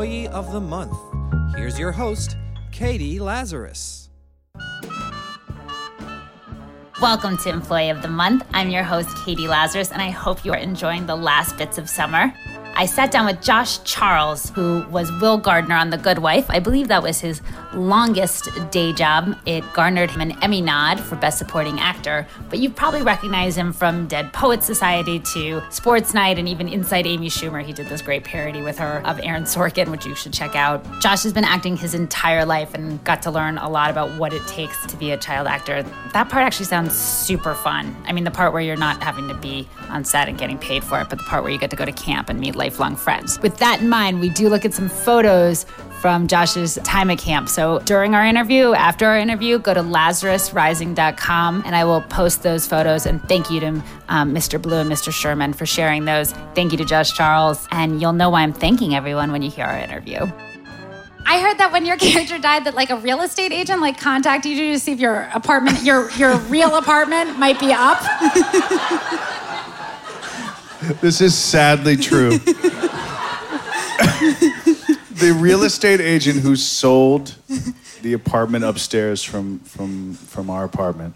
Employee of the Month. Here's your host, Katie Lazarus. Welcome to Employee of the Month. I'm your host, Katie Lazarus, and I hope you are enjoying the last bits of summer. I sat down with Josh Charles, who was Will Gardner on The Good Wife. I believe that was his longest day job. It garnered him an Emmy nod for Best Supporting Actor, but you probably recognize him from Dead Poets Society to Sports Night and even Inside Amy Schumer. He did this great parody with her of Aaron Sorkin, which you should check out. Josh has been acting his entire life and got to learn a lot about what it takes to be a child actor. That part actually sounds super fun. I mean, the part where you're not having to be on set and getting paid for it, but the part where you get to go to camp and meet lifelong friends. With that in mind, we do look at some photos from Josh's time at camp. So during our interview, after our interview, go to lazarusrising.com and I will post those photos. And thank you to um, Mr. Blue and Mr. Sherman for sharing those. Thank you to Josh Charles. And you'll know why I'm thanking everyone when you hear our interview. I heard that when your character died, that like a real estate agent like contacted you to see if your apartment, your your real apartment, might be up. This is sadly true. the real estate agent who sold the apartment upstairs from, from, from our apartment,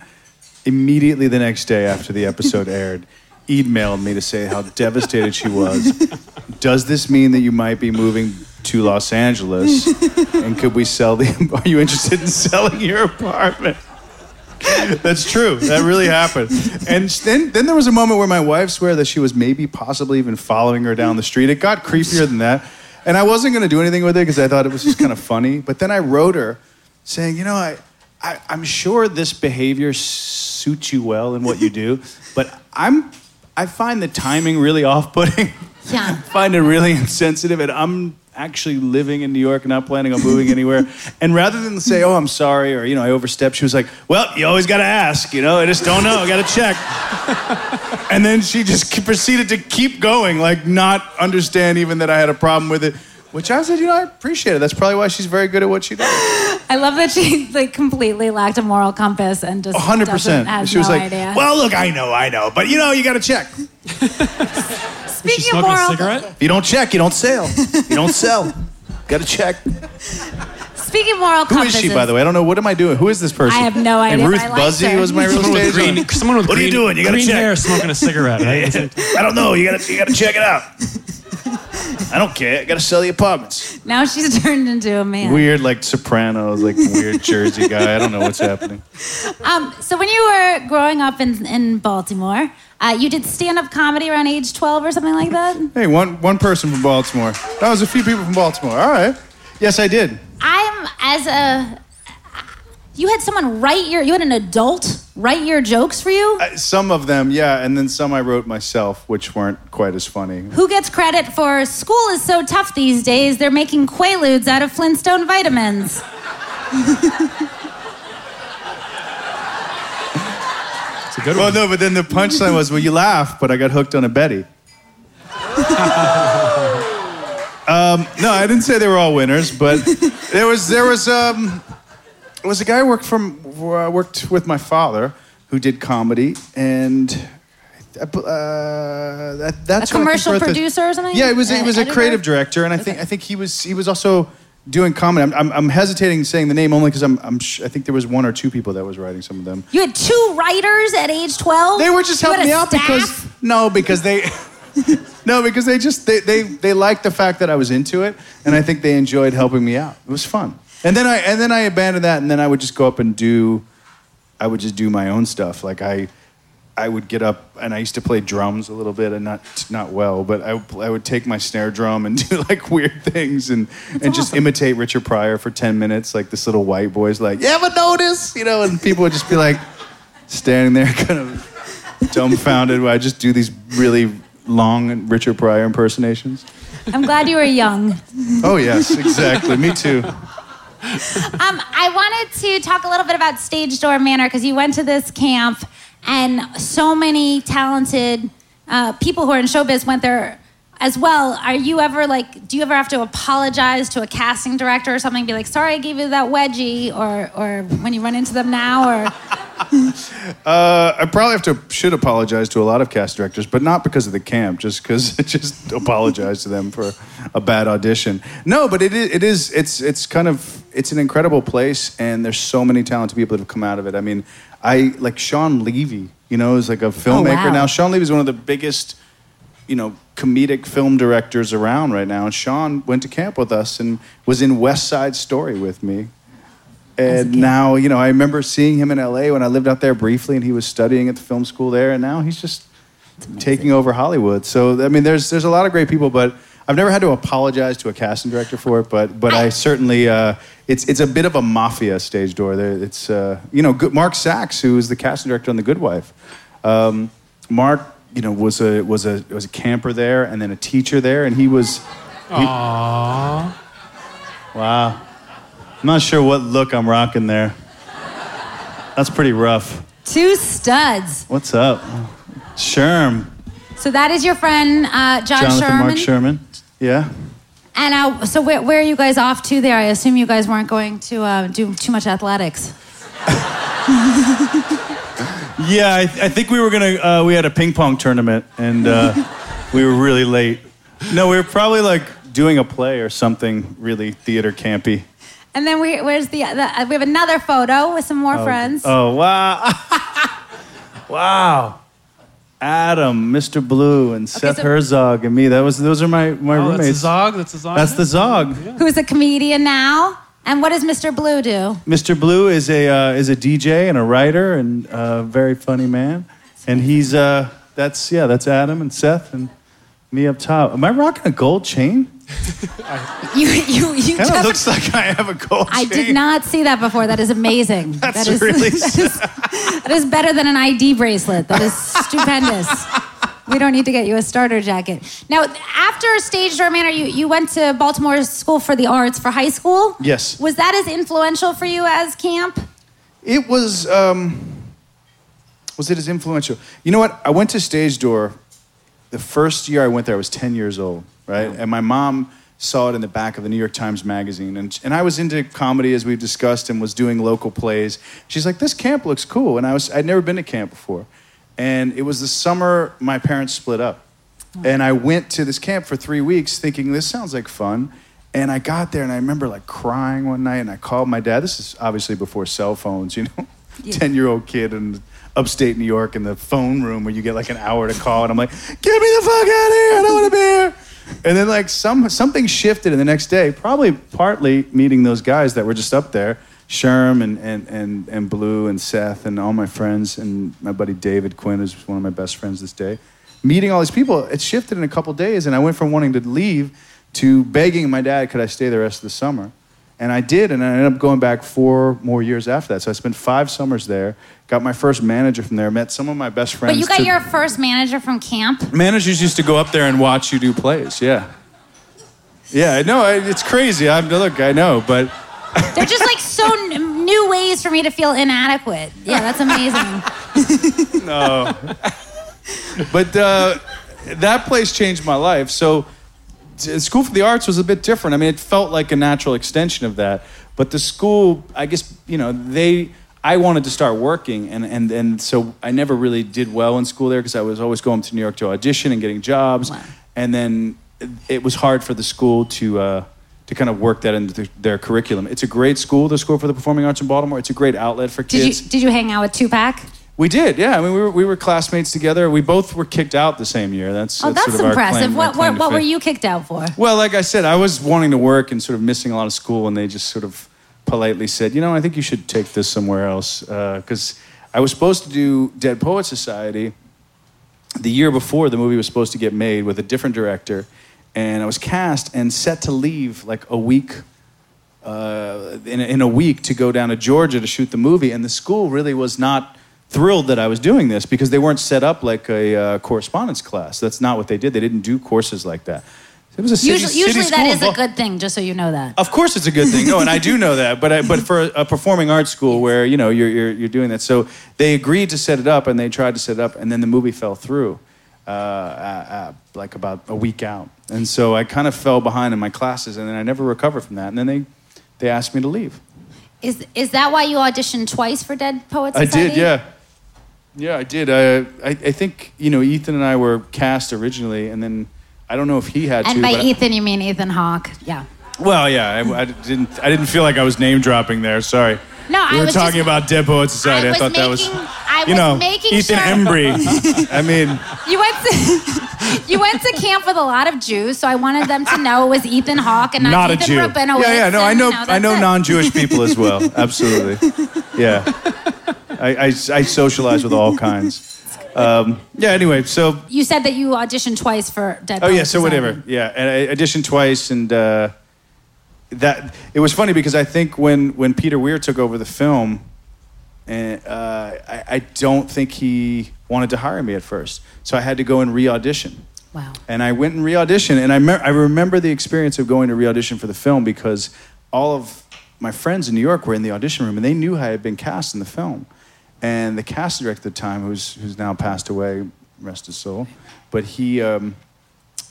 immediately the next day after the episode aired, emailed me to say how devastated she was. Does this mean that you might be moving to Los Angeles? And could we sell the. Are you interested in selling your apartment? That's true. That really happened. And then, then there was a moment where my wife swore that she was maybe, possibly even following her down the street. It got creepier than that. And I wasn't going to do anything with it because I thought it was just kind of funny. But then I wrote her saying, you know, I, I, I'm sure this behavior suits you well in what you do, but I'm, I find the timing really off-putting. Yeah. I find it really insensitive, and I'm actually living in New York and not planning on moving anywhere. And rather than say, "Oh, I'm sorry," or you know, I overstepped, she was like, "Well, you always got to ask, you know. I just don't know. I got to check." And then she just proceeded to keep going, like not understand even that I had a problem with it. Which I said, you know, I appreciate it. That's probably why she's very good at what she does. I love that she like completely lacked a moral compass and just hundred doesn't- percent. has She was no like, idea. "Well, look, I know, I know, but you know, you got to check. Is she Speaking of smoking a cigarette? If you don't check, you don't sell. You don't sell. Got to check." speaking of moral Who is she, by the way? I don't know. What am I doing? Who is this person? I have no idea. And Ruth but I liked Buzzy her. was my real Someone estate with agent. green, someone with What are you green, doing? You gotta green check. hair smoking a cigarette. Right? I don't know. You gotta, you gotta check it out. I don't care. I gotta sell the apartments. Now she's turned into a man. Weird, like Sopranos, like weird Jersey guy. I don't know what's happening. Um, so when you were growing up in, in Baltimore, uh, you did stand-up comedy around age 12 or something like that? Hey, one one person from Baltimore. That was a few people from Baltimore. All right. Yes, I did. I'm as a you had someone write your you had an adult write your jokes for you? Uh, Some of them, yeah, and then some I wrote myself, which weren't quite as funny. Who gets credit for school is so tough these days, they're making Quaaludes out of Flintstone vitamins. It's a good Well, one. no, but then the punchline was, well, you laugh, but I got hooked on a Betty. um, no, I didn't say they were all winners, but there was there was um, there was a guy who worked from where I worked with my father who did comedy and. Uh, that, that's A who I think commercial wrote the- producer or something? Yeah, he was. He Uh, was a creative director, and I think I think he was he was also doing comedy. I'm, I'm, I'm hesitating saying the name only because I'm, I'm sh- I think there was one or two people that was writing some of them. You had two writers at age 12? They were just You helping me out staff? because no, because they no, because they just they, they they liked the fact that I was into it, and I think they enjoyed helping me out. It was fun. And then I and then I abandoned that, and then I would just go up and do, I would just do my own stuff. Like I, I would get up and I used to play drums a little bit, and not not well, but I would- I would take my snare drum and do like weird things and and just imitate Richard Pryor for ten minutes, like this little white boy's like, you ever notice, you know, and people would just be like, standing there kind of dumbfounded while I just do these really long Richard Pryor impersonations. I'm glad you were young. Oh yes, exactly. Me too. Um, I wanted to talk a little bit about Stagedoor Manor because you went to this camp and so many talented uh, people who are in showbiz went there as well, are you ever like, do you ever have to apologize to a casting director or something? Be like, sorry, I gave you that wedgie, or or when you run into them now, or Uh, I probably have to should apologize to a lot of cast directors, but not because of the camp, just because just apologize to them for a bad audition. No, but it is it is it's it's kind of it's an incredible place, and there's so many talented people that have come out of it. I mean, I like Shawn Levy, you know, is like a filmmaker wow. now. Shawn Levy is one of the biggest you know, comedic film directors around right now. And Shawn went to camp with us and was in West Side Story with me. And now, you know, I remember seeing him in LA when I lived out there briefly and he was studying at the film school there. And now he's just taking over Hollywood. So, I mean, there's, there's a lot of great people, but I've never had to apologize to a casting director for it. But, but I certainly, uh, it's, it's a bit of a mafia stage door. There, it's, uh, you know, Mark Saks, who is the casting director on The Good Wife. Um, Mark, you know, was a was a was a camper there and then a teacher there, and he was. Aww. Wow. I'm not sure what look I'm rocking there. That's pretty rough. two studs. What's up, Sherm? So that is your friend uh, John Jonathan Sherman. Mark Sherman. Yeah. And uh, so where, where are you guys off to there? I assume you guys weren't going to uh, do too much athletics. Yeah, I, I think we were gonna. Uh, we had a ping pong tournament, and uh, we were really late. No, we were probably like doing a play or something really theater campy. And then we, where's the, the uh, we have another photo with some more friends. Oh wow! wow. Adam, Mr. Blue, and Seth so- Herzog, and me. That was those are my my Oh, that's a roommates. Zog. That's a Zog. That's the Zog. Who's a comedian now? And what does Mr. Blue do? Mr. Blue is a uh, is a DJ and a writer and a very funny man, and he's uh, that's yeah that's Adam and Seth and me up top. Am I rocking a gold chain? You, you, you Kind of looks like I have a gold I chain. did not see that before. That is amazing. That's that is, really that is, that is better than an ID bracelet. That is stupendous. We don't need to get you a starter jacket. Now, after Stagedoor Manor, you, you went to Baltimore School for the Arts for high school? Yes. Was that as influential for you as camp? It was. Um, was it as influential? You know what? I went to Stagedoor. The first year I went there, I was 10 years old, right? And my mom saw it in the back of the New York Times Magazine. And, and I was into comedy, as we've discussed, and was doing local plays. She's like, this camp looks cool. And I was, I'd never been to camp before. And it was the summer my parents split up. And I went to this camp for three weeks thinking, this sounds like fun. And I got there and I remember like crying one night and I called my dad. This is obviously before cell phones, you know, 10 year old kid in upstate New York in the phone room where you get like an hour to call. And I'm like, get me the fuck out of here. I don't want to be here. And then like some, something shifted in the next day, probably partly meeting those guys that were just up there. Sherm and, and, and, and Blue and Seth and all my friends and my buddy David Quinn, who's one of my best friends this day. Meeting all these people, it shifted in a couple days, and I went from wanting to leave to begging my dad, could I stay the rest of the summer? And I did, and I ended up going back four more years after that. So I spent five summers there, got my first manager from there, met some of my best friends. But you got to- your first manager from camp? Managers used to go up there and watch you do plays, yeah. Yeah, no, I- it's crazy. I'm, look, I know, but They're just like so n- new ways for me to feel inadequate. Yeah, that's amazing. No. but uh, that place changed my life. So, t- School for the Arts was a bit different. I mean, it felt like a natural extension of that. But the school, I guess, you know, they. I wanted to start working, and, and, and so I never really did well in school there because I was always going to New York to audition and getting jobs. Wow. And then it was hard for the school to, uh, to kind of work that into th- their curriculum. It's a great school, the School for the Performing Arts in Baltimore. It's a great outlet for Did kids. you did you hang out with Tupac? We did, yeah. I mean, we were, we were classmates together. We both were kicked out the same year. That's, Oh, that's that's sort of impressive. claim- what what, what were you kicked out for? Well, like I said, I was wanting to work and sort of missing a lot of school, and they just sort of politely said, you know, I think you should take this somewhere else. Because I was supposed to do Dead Poet Society the year before the movie was supposed to get made with a different director, and I was cast and set to leave like a week. Uh, in, in a week to go down to Georgia to shoot the movie, and the school really was not thrilled that I was doing this because they weren't set up like a uh, correspondence class. That's not what they did. They didn't do courses like that. It was a city, Usually, city usually that a good thing, just so you know that. of course, it's a good thing. No, and I do know that. But I, but for a, a performing arts school where you know you're, you're you're doing that, so they agreed to set it up, and they tried to set it up, and then the movie fell through. uh, uh, uh, like about a week out. And so I kind of fell behind in my classes, and then I never recovered from that. And then they, they asked me to leave. Is is that why you auditioned twice for Dead Poets I Society? did, yeah. Yeah, I did. Uh, I, I think, you know, Ethan and I were cast originally, and then I don't know if he had And to. by but I- Ethan, you mean Ethan Hawke? Yeah. well, yeah, I, I didn't. I didn't feel like I was name dropping there. Sorry. No, we I were was talking just- about Dead Poets Society. I I, was thought that was, making- I you was know, making Ethan sure- Embry. I mean, You went to you went to camp with a lot of Jews, so I wanted them to know it was Ethan Hawke and not, not a Ethan Jew. Rabinowitz. Yeah, yeah. No, I know. you know, I that's know it. non-Jewish people as well. Absolutely. Yeah. I, I, I socialize with all kinds. Um, yeah. Anyway, so You said that you auditioned twice for Dead Oh Poets yeah, so Society. whatever. Yeah, and I auditioned twice, and uh, that it was funny because I think when when Peter Weir took over the film, and uh, I, I don't think he wanted to hire me at first, so I had to go and re-audition. Wow. And I went and re-auditioned, and I, me- I remember the experience of going to re-audition for the film because all of my friends in New York were in the audition room, and they knew I had been cast in the film. And the casting director at the time, who's who's now passed away, rest his soul, but he um,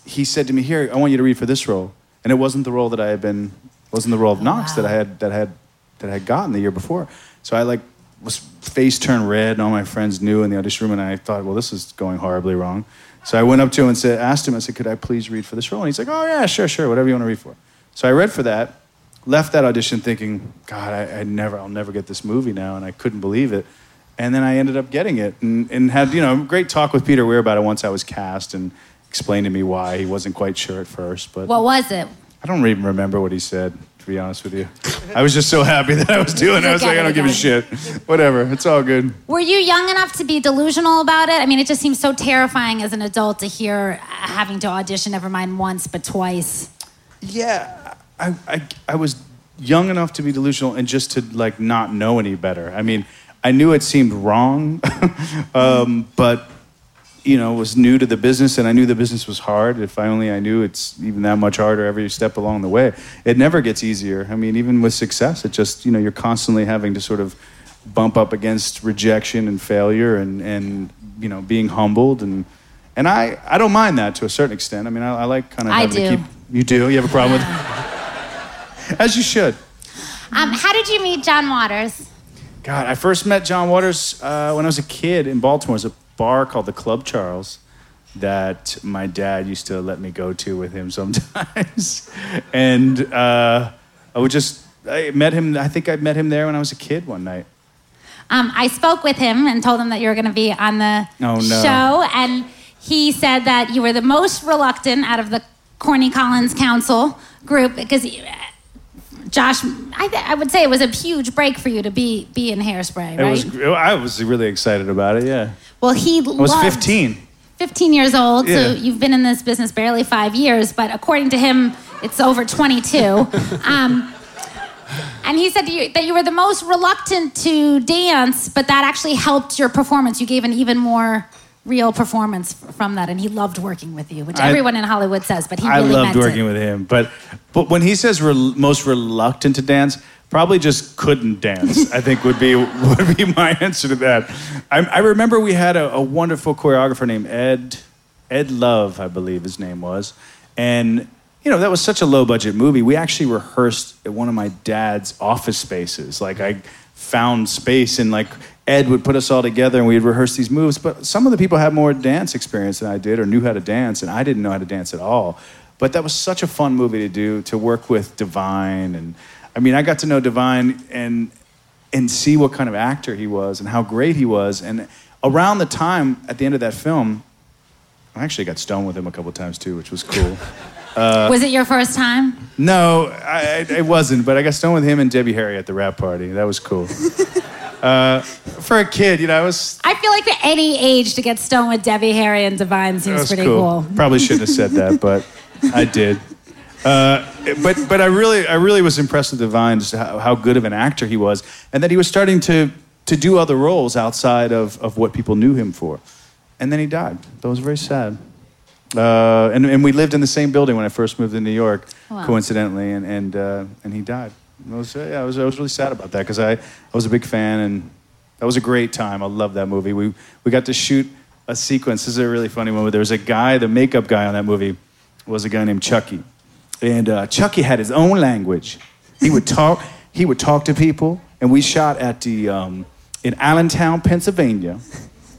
he said to me, "Here, I want you to read for this role," and it wasn't the role that I had been, wasn't the role of Knox wow. that I had that I had that I had gotten the year before. So I like was face turned red, and all my friends knew in the audition room, and I thought, well, this is going horribly wrong. So I went up to him and said, asked him, I said, could I please read for this role? And he's like, oh yeah, sure, sure, whatever you want to read for. So I read for that, left that audition thinking, God, I, I never, I'll never get this movie now, and I couldn't believe it. And then I ended up getting it, and, and had you know a great talk with Peter Weir about it once I was cast, and explained to me why he wasn't quite sure at first, but What was it? I don't even remember what he said, to be honest with you. I was just so happy that I was doing it. I was like, I don't give a shit. Whatever, it's all good. Were you young enough to be delusional about it? I mean, it just seems so terrifying as an adult to hear uh, having to audition, never mind once, but twice. Yeah, I, I, I was young enough to be delusional and just to like not know any better. I mean, I knew it seemed wrong, um, but you know, was new to the business and I knew the business was hard. If I only I knew it's even that much harder every step along the way. It never gets easier. I mean, even with success, it just, you know, you're constantly having to sort of bump up against rejection and failure and, and you know, being humbled and and I, I don't mind that to a certain extent. I mean, I, I like kind of I having do. to keep you do? You have a problem with As you should. Um, how did you meet John Waters? God, I first met John Waters uh, when I was a kid in Baltimore. There's a bar called the Club Charles that my dad used to let me go to with him sometimes. and uh, I would just, I met him, I think I met him there when I was a kid one night. Um, I spoke with him and told him that you were going to be on the Oh, no. show, and he said that you were the most reluctant out of the Corny Collins Council group because he- Josh, I, th- I would say it was a huge break for you to be be in Hairspray, It right? was, I was really excited about it, yeah. well, he I was loved- 15. 15 years old, Yeah. so you've been in this business barely five years, but according to him, it's over 22. um, and he said you, that you were the most reluctant to dance, but that actually helped your performance. You gave an even more real performance from that, and he loved working with you, which I- everyone in Hollywood says, but he I really loved meant working it. with him, but but when he says rel- most reluctant to dance, probably just couldn't dance. I think would be would be my answer to that. I, I remember we had a, a wonderful choreographer named Ed Ed Love, I believe his name was, and you know that was such a low budget movie. We actually rehearsed at one of my dad's office spaces. Like I found space in like Ed would put us all together and we'd rehearse these moves. But some of the people had more dance experience than I did or knew how to dance, and I didn't know how to dance at all. But that was such a fun movie to do, to work with Divine. And I mean, I got to know Divine and and see what kind of actor he was and how great he was. And around the time at the end of that film, I actually got stoned with him a couple times too, which was cool. Uh, was it your first time? No, I, I, it wasn't. But I got stoned with him and Debbie Harry at the wrap party. That was cool. Uh, for a kid, you know, I was. I feel like at any age to get stoned with Debbie Harry and Divine seems pretty cool. cool. Probably shouldn't have said that, but I did. Uh, but but I really I really was impressed with Divine, just how, how good of an actor he was, and that he was starting to to do other roles outside of, of what people knew him for. And then he died. That was very sad. Uh, and, and we lived in the same building when I first moved to New York, Wow. coincidentally, and and uh, and he died. It was, yeah, I was I was really sad about that because I, I was a big fan and that was a great time. I love that movie. We we got to shoot a sequence. This is a really funny one. There was a guy, the makeup guy on that movie, was a guy named Chucky, and uh, Chucky had his own language. He would talk. He would talk to people, and we shot at the um, in Allentown, Pennsylvania.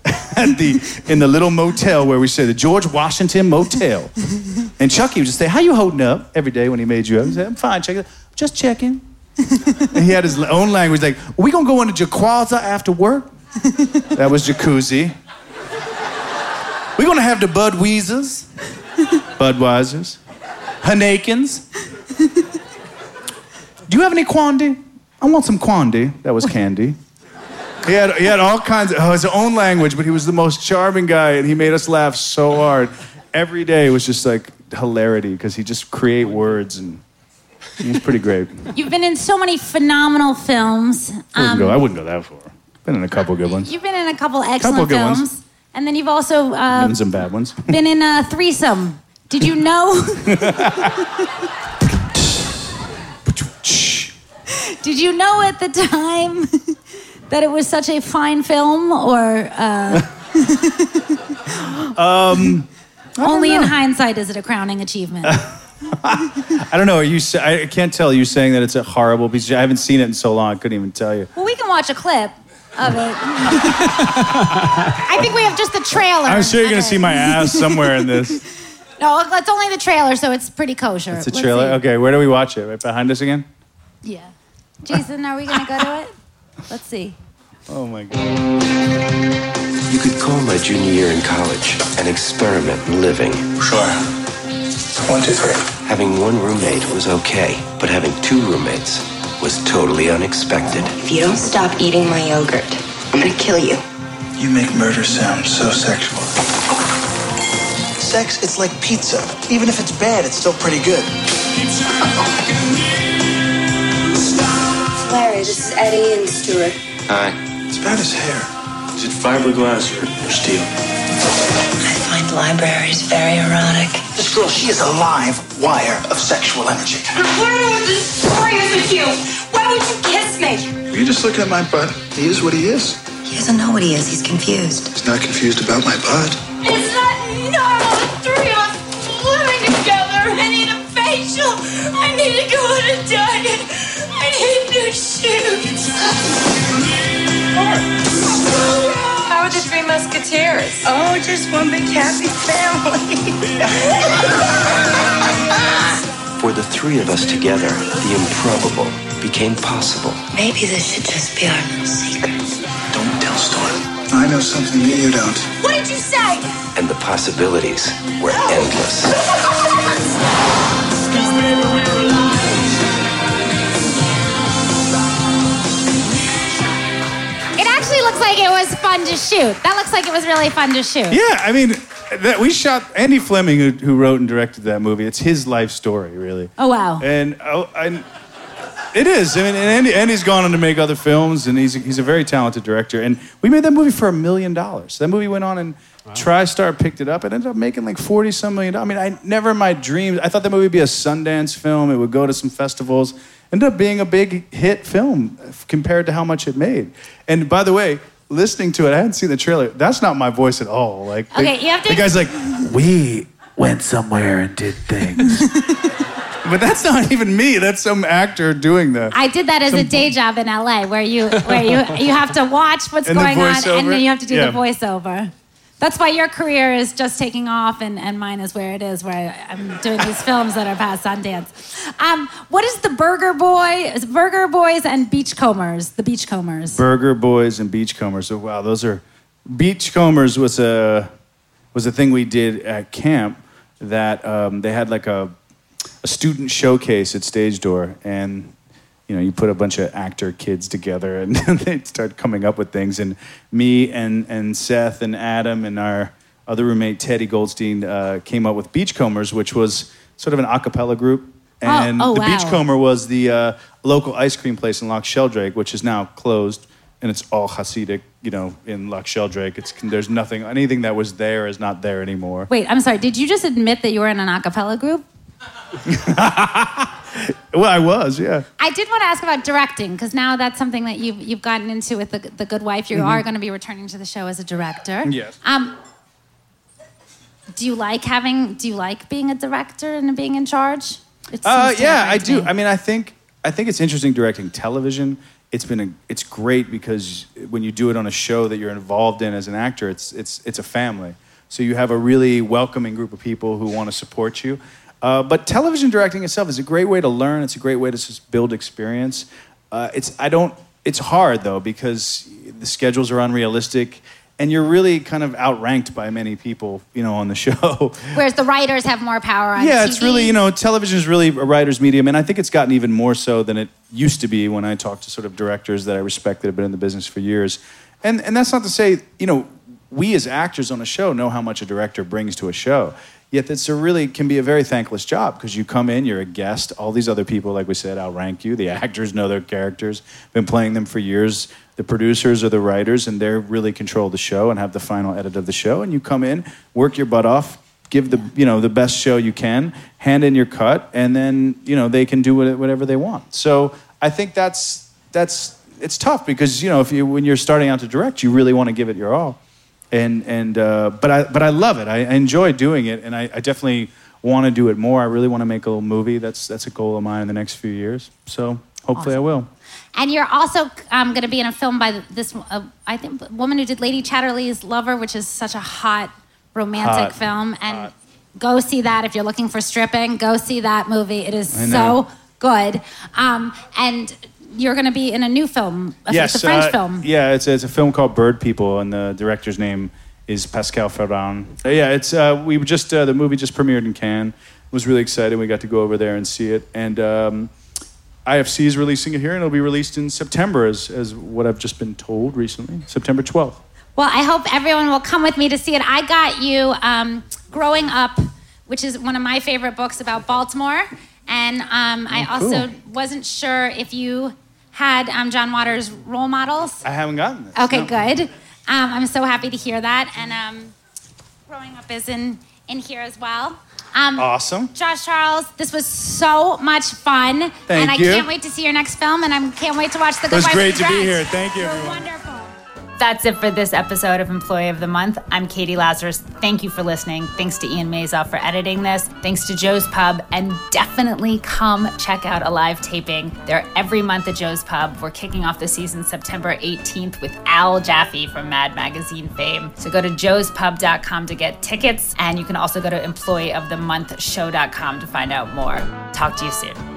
At the in the little motel where we stayed, the George Washington Motel, and Chucky would just say, "How you holding up?" Every day when he made you up, he said, "I'm fine, Chucky. Just checking." and he had his own language, like, "Are we gonna go into Jacuzza after work?" That was jacuzzi. We're gonna have the Budweisers, Budweisers, Hanakins. Do you have any quandy? I want some quandy. That was candy. He had, he had all kinds of oh, his own language, but he was the most charming guy, and he made us laugh so hard. Every day was just like hilarity because he just create words, and he was pretty great. You've been in so many phenomenal films. I wouldn't, Um, go, I wouldn't go that far. Been in a couple good ones, You've been in a couple excellent good ones. films, and then you've also uh, in some bad ones. been in a threesome. Did you know? Did you know at the time that it was such a fine film, or uh, Um, only in hindsight is it a crowning achievement? I don't know. Are you? I can't tell. You saying that it's a horrible piece. I haven't seen it in so long. I couldn't even tell you. well, we can watch a clip of it. I think we have just the trailer. I'm sure you're gonna see my ass somewhere in this. No, it's only the trailer, so it's pretty kosher. It's a Let's trailer. see. Okay, where do we watch it? Right behind us again? Yeah. Jason, are we gonna go to it? Let's see. Oh my god. You could call my junior year in college an experiment in living. Sure. One, two, three. Having one roommate was okay, but having two roommates was totally unexpected. If you don't stop eating my yogurt, I'm gonna kill you. You make murder sound so sexual. Sex, it's like pizza. Even if it's bad, it's still pretty good. Larry, this is Eddie and Stuart. Hi. It's about his hair. Is it fiberglass or, or steel? I find libraries very erotic. This girl, she is a live wire of sexual energy. What is the story with you? Why would you kiss me? Are you just looking at my butt? He is what he is. He doesn't know what he is. He's confused. He's not confused about my butt. It's not normal. The three of us living together. I need a facial. I need to go on a diet. I need new shoes. How are the Three Musketeers? Oh, just one big happy family. For the three of us together, the improbable became possible. Maybe this should just be our little secret. Don't tell Storm. I know something that you don't. What did you say? And the possibilities were endless. like it was fun to shoot. That looks like it was really fun to shoot. Yeah, I mean, that, we shot Andy Fleming, who, who wrote and directed that movie. It's his life story, really. Oh wow. And oh, I, it is. I mean, and Andy, Andy's gone on to make other films, and he's a, he's a very talented director. And we made that movie for a million dollars. That movie went on, and TriStar picked it up. It ended up making like forty some million dollars. I mean, I never in my dreams. I thought that movie would be a Sundance film. It would go to some festivals. Ended up being a big hit film uh, compared to how much it made. And by the way. Listening to it, I hadn't seen the trailer. That's not my voice at all. Like, the- Okay, you have to- The guy's like, we went somewhere and did things. but that's not even me. That's some actor doing that. I did that as a day job in LA, where you where you you have to watch what's And going on, and then you have to do Yeah. the voiceover. That's why your career is just taking off, and, and mine is where it is, where I, I'm doing these films that are past Sundance. Um, what is the Burger Boy, Burger Boys and Beachcombers? The Beachcombers. Burger Boys and Beachcombers. So wow, those are Beachcombers was a was a thing we did at camp that um, they had like a a student showcase at Stagedoor, and you know you put a bunch of actor kids together, and they start coming up with things. And me and and Seth and Adam and our other roommate Teddy Goldstein uh, came up with Beachcombers, which was sort of an a cappella group. Oh, And oh, the wow. Beachcomber was the uh, local ice cream place in Loch Sheldrake, which is now closed, and it's all Hasidic, you know, in Loch Sheldrake. It's there's nothing, anything that was there is not there anymore. Wait, I'm sorry. Did you just admit that you were in an a cappella group? Well, I was, yeah. I did want to ask about directing because now that's something that you've you've gotten into with the, the Good Wife. You are going to be returning to the show as a director. Mm-hmm. Yes. Um, do you like having? Do you like being a director and being in charge? Uh, yeah, I do. me. I mean, I think I think it's interesting directing television. It's been a, it's great because when you do it on a show that you're involved in as an actor, it's it's it's a family. So you have a really welcoming group of people who want to support you. Uh, but television directing itself is a great way to learn. It's a great way to just build experience. Uh, it's I don't. It's hard though because the schedules are unrealistic, and you're really kind of outranked by many people, you know, on the show. Whereas the writers have more power on Yeah, it's TV. really, you know, television is really a writer's medium, and I think it's gotten even more so than it used to be when I talk to sort of directors that I respect that have been in the business for years. And, and that's not to say, you know, we as actors on a show know how much a director brings to a show. Yet it's a really can be a very thankless job because you come in, you're a guest. All these other people, like we said, outrank you. The actors know their characters, been playing them for years. The producers or the writers, and they're really control the show and have the final edit of the show. And you come in, work your butt off, give the you know the best show you can, hand in your cut, and then you know they can do whatever they want. So I think that's that's it's tough because you know if you when you're starting out to direct, you really want to give it your all, and and uh, but I but I love it. I, I enjoy doing it, and I, I definitely want to do it more. I really want to make a little movie. That's that's a goal of mine in the next few years. So hopefully I will. And you're also um, going to be in a film by this, uh, I think, woman who did Lady Chatterley's Lover, which is such a hot romantic Hot. film. And go see that if you're looking for stripping. Go see that movie. It is so good. Um, and you're going to be in a new film. A, it's a French uh, film. Yeah, it's, it's a film called Bird People, and the director's name is Pascale Ferran. Uh, yeah, it's uh, we just uh, the movie just premiered in Cannes. Was really excited. We got to go over there and see it, and um, IFC is releasing it here, and it'll be released in September, as as what I've just been told recently, September twelfth. Well, I hope everyone will come with me to see it. I got you um, Growing Up, which is one of my favorite books about Baltimore. And um, I Oh, cool. also wasn't sure if you had um, John Waters' role models. I haven't gotten this. Okay, no. good. Um, I'm so happy to hear that. And um, Growing Up is in, in here as well. Um, Awesome. Josh Charles, this was so much fun. Thank and Thank I you. can't wait to see your next film, and I can't wait to watch The It Good was Wife great and the to be here. Thank you, You're everyone. wonderful. That's it for this episode of Employee of the Month. I'm Katie Lazarus. Thank you for listening. Thanks to Ian Mazoff for editing this. Thanks to Joe's Pub. And definitely come check out a live taping. They're every month at Joe's Pub. We're kicking off the season September 18th with Al Jaffee from Mad Magazine fame. So go to joespub.com to get tickets. And you can also go to employeeofthemonthshow.com to find out more. Talk to you soon.